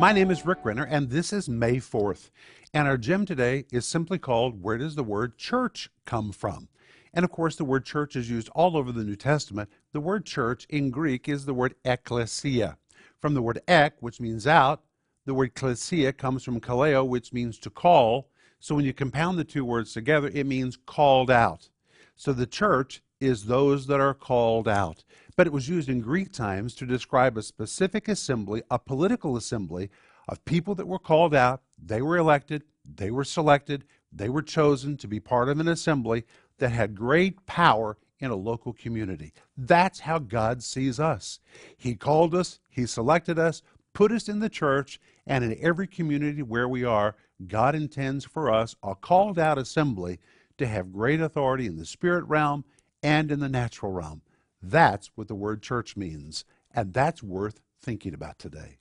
My name is Rick Renner, and this is May 4th. And our gem today is simply called Where Does the Word Church Come From? And of course, the word church is used all over the New Testament. The word church in Greek is the word ekklesia. From the word ek, which means out, the word klesia comes from kaleo, which means to call. So when you compound the two words together, it means called out. So the church is those that are called out. But it was used in Greek times to describe a specific assembly, a political assembly of people that were called out. They were elected, they were selected, they were chosen to be part of an assembly that had great power in a local community. That's how God sees us. He called us, He selected us, put us in the church, and in every community where we are, God intends for us, a called out assembly, to have great authority in the spirit realm and in the natural realm. That's what the word church means, and that's worth thinking about today.